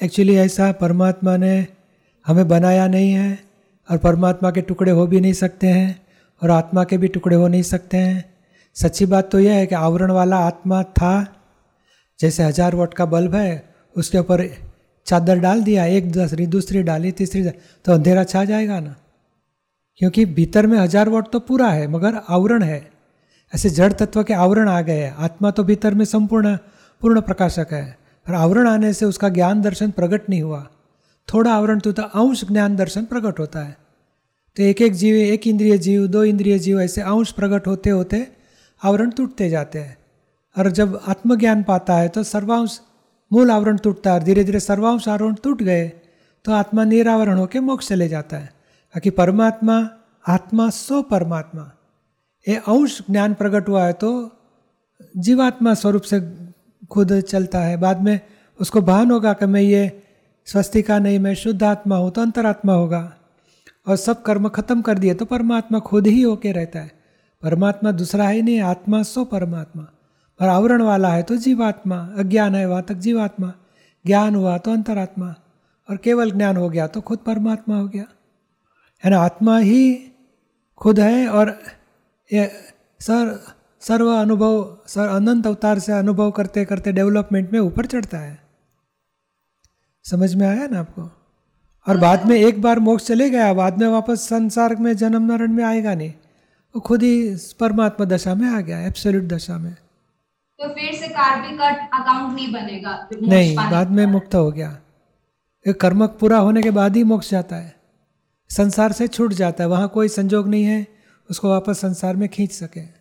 Actually ऐसा परमात्मा ने हमें बनाया नहीं है और परमात्मा के टुकड़े हो भी नहीं सकते हैं और आत्मा के भी टुकड़े हो नहीं सकते हैं। सच्ची बात तो यह है कि आवरण वाला आत्मा था। जैसे हज़ार वोट का बल्ब है, उसके ऊपर चादर डाल दिया, एक दूसरी दूसरी डाली, तीसरी तो अंधेरा छा जाएगा ना। क्योंकि भीतर में हज़ार वोट तो पूरा है, मगर आवरण है। ऐसे जड़ तत्व के आवरण आ गए आत्मा तो भीतर में संपूर्ण, पूर्ण प्रकाशक है। और आवरण आने से उसका ज्ञान दर्शन प्रकट नहीं हुआ। थोड़ा आवरण तो अंश ज्ञान दर्शन प्रकट होता है। तो एक एक जीव, एक इंद्रिय जीव, दो इंद्रिय जीव ऐसे अंश प्रकट होते होते आवरण टूटते जाते हैं। और जब आत्मज्ञान पाता है तो सर्वांश, मूल आवरण टूटता है धीरे धीरे सर्वांश आवरण टूट गए तो आत्मा निरावरण होकर मोक्ष चले जाता है। बाकी परमात्मा, आत्मा सो परमात्मा। ये अंश ज्ञान प्रकट हुआ है तो जीवात्मा स्वरूप से खुद चलता है। बाद में उसको भान होगा कि मैं ये स्वस्तिका नहीं, मैं शुद्ध आत्मा हूँ तो अंतरात्मा होगा। और सब कर्म खत्म कर दिए तो परमात्मा खुद ही होके रहता है। परमात्मा दूसरा है नहीं, आत्मा सो परमात्मा। और आवरण वाला है तो जीवात्मा, अज्ञान है वहाँ तक जीवात्मा। ज्ञान हुआ तो अंतरात्मा। और केवल ज्ञान हो गया तो खुद परमात्मा हो गया। है ना? आत्मा ही खुद है और ये सर सर्व अनुभव सर अनंत अवतार से अनुभव करते करते डेवलपमेंट में ऊपर चढ़ता है। समझ में आया ना आपको? और बाद में एक बार मोक्ष चले गया बाद में वापस संसार में जन्म मरण में आएगा नहीं। वो खुद ही परमात्मा दशा में आ गया एब्सोल्यूट दशा में। तो फिर से कार्मिक अकाउंट नहीं बनेगा नहीं बाद में मुक्त हो गया। एक कर्म पूरा होने के बाद ही मोक्ष जाता है। संसार से छूट जाता है वहाँ कोई संजोग नहीं है उसको वापस संसार में खींच सके।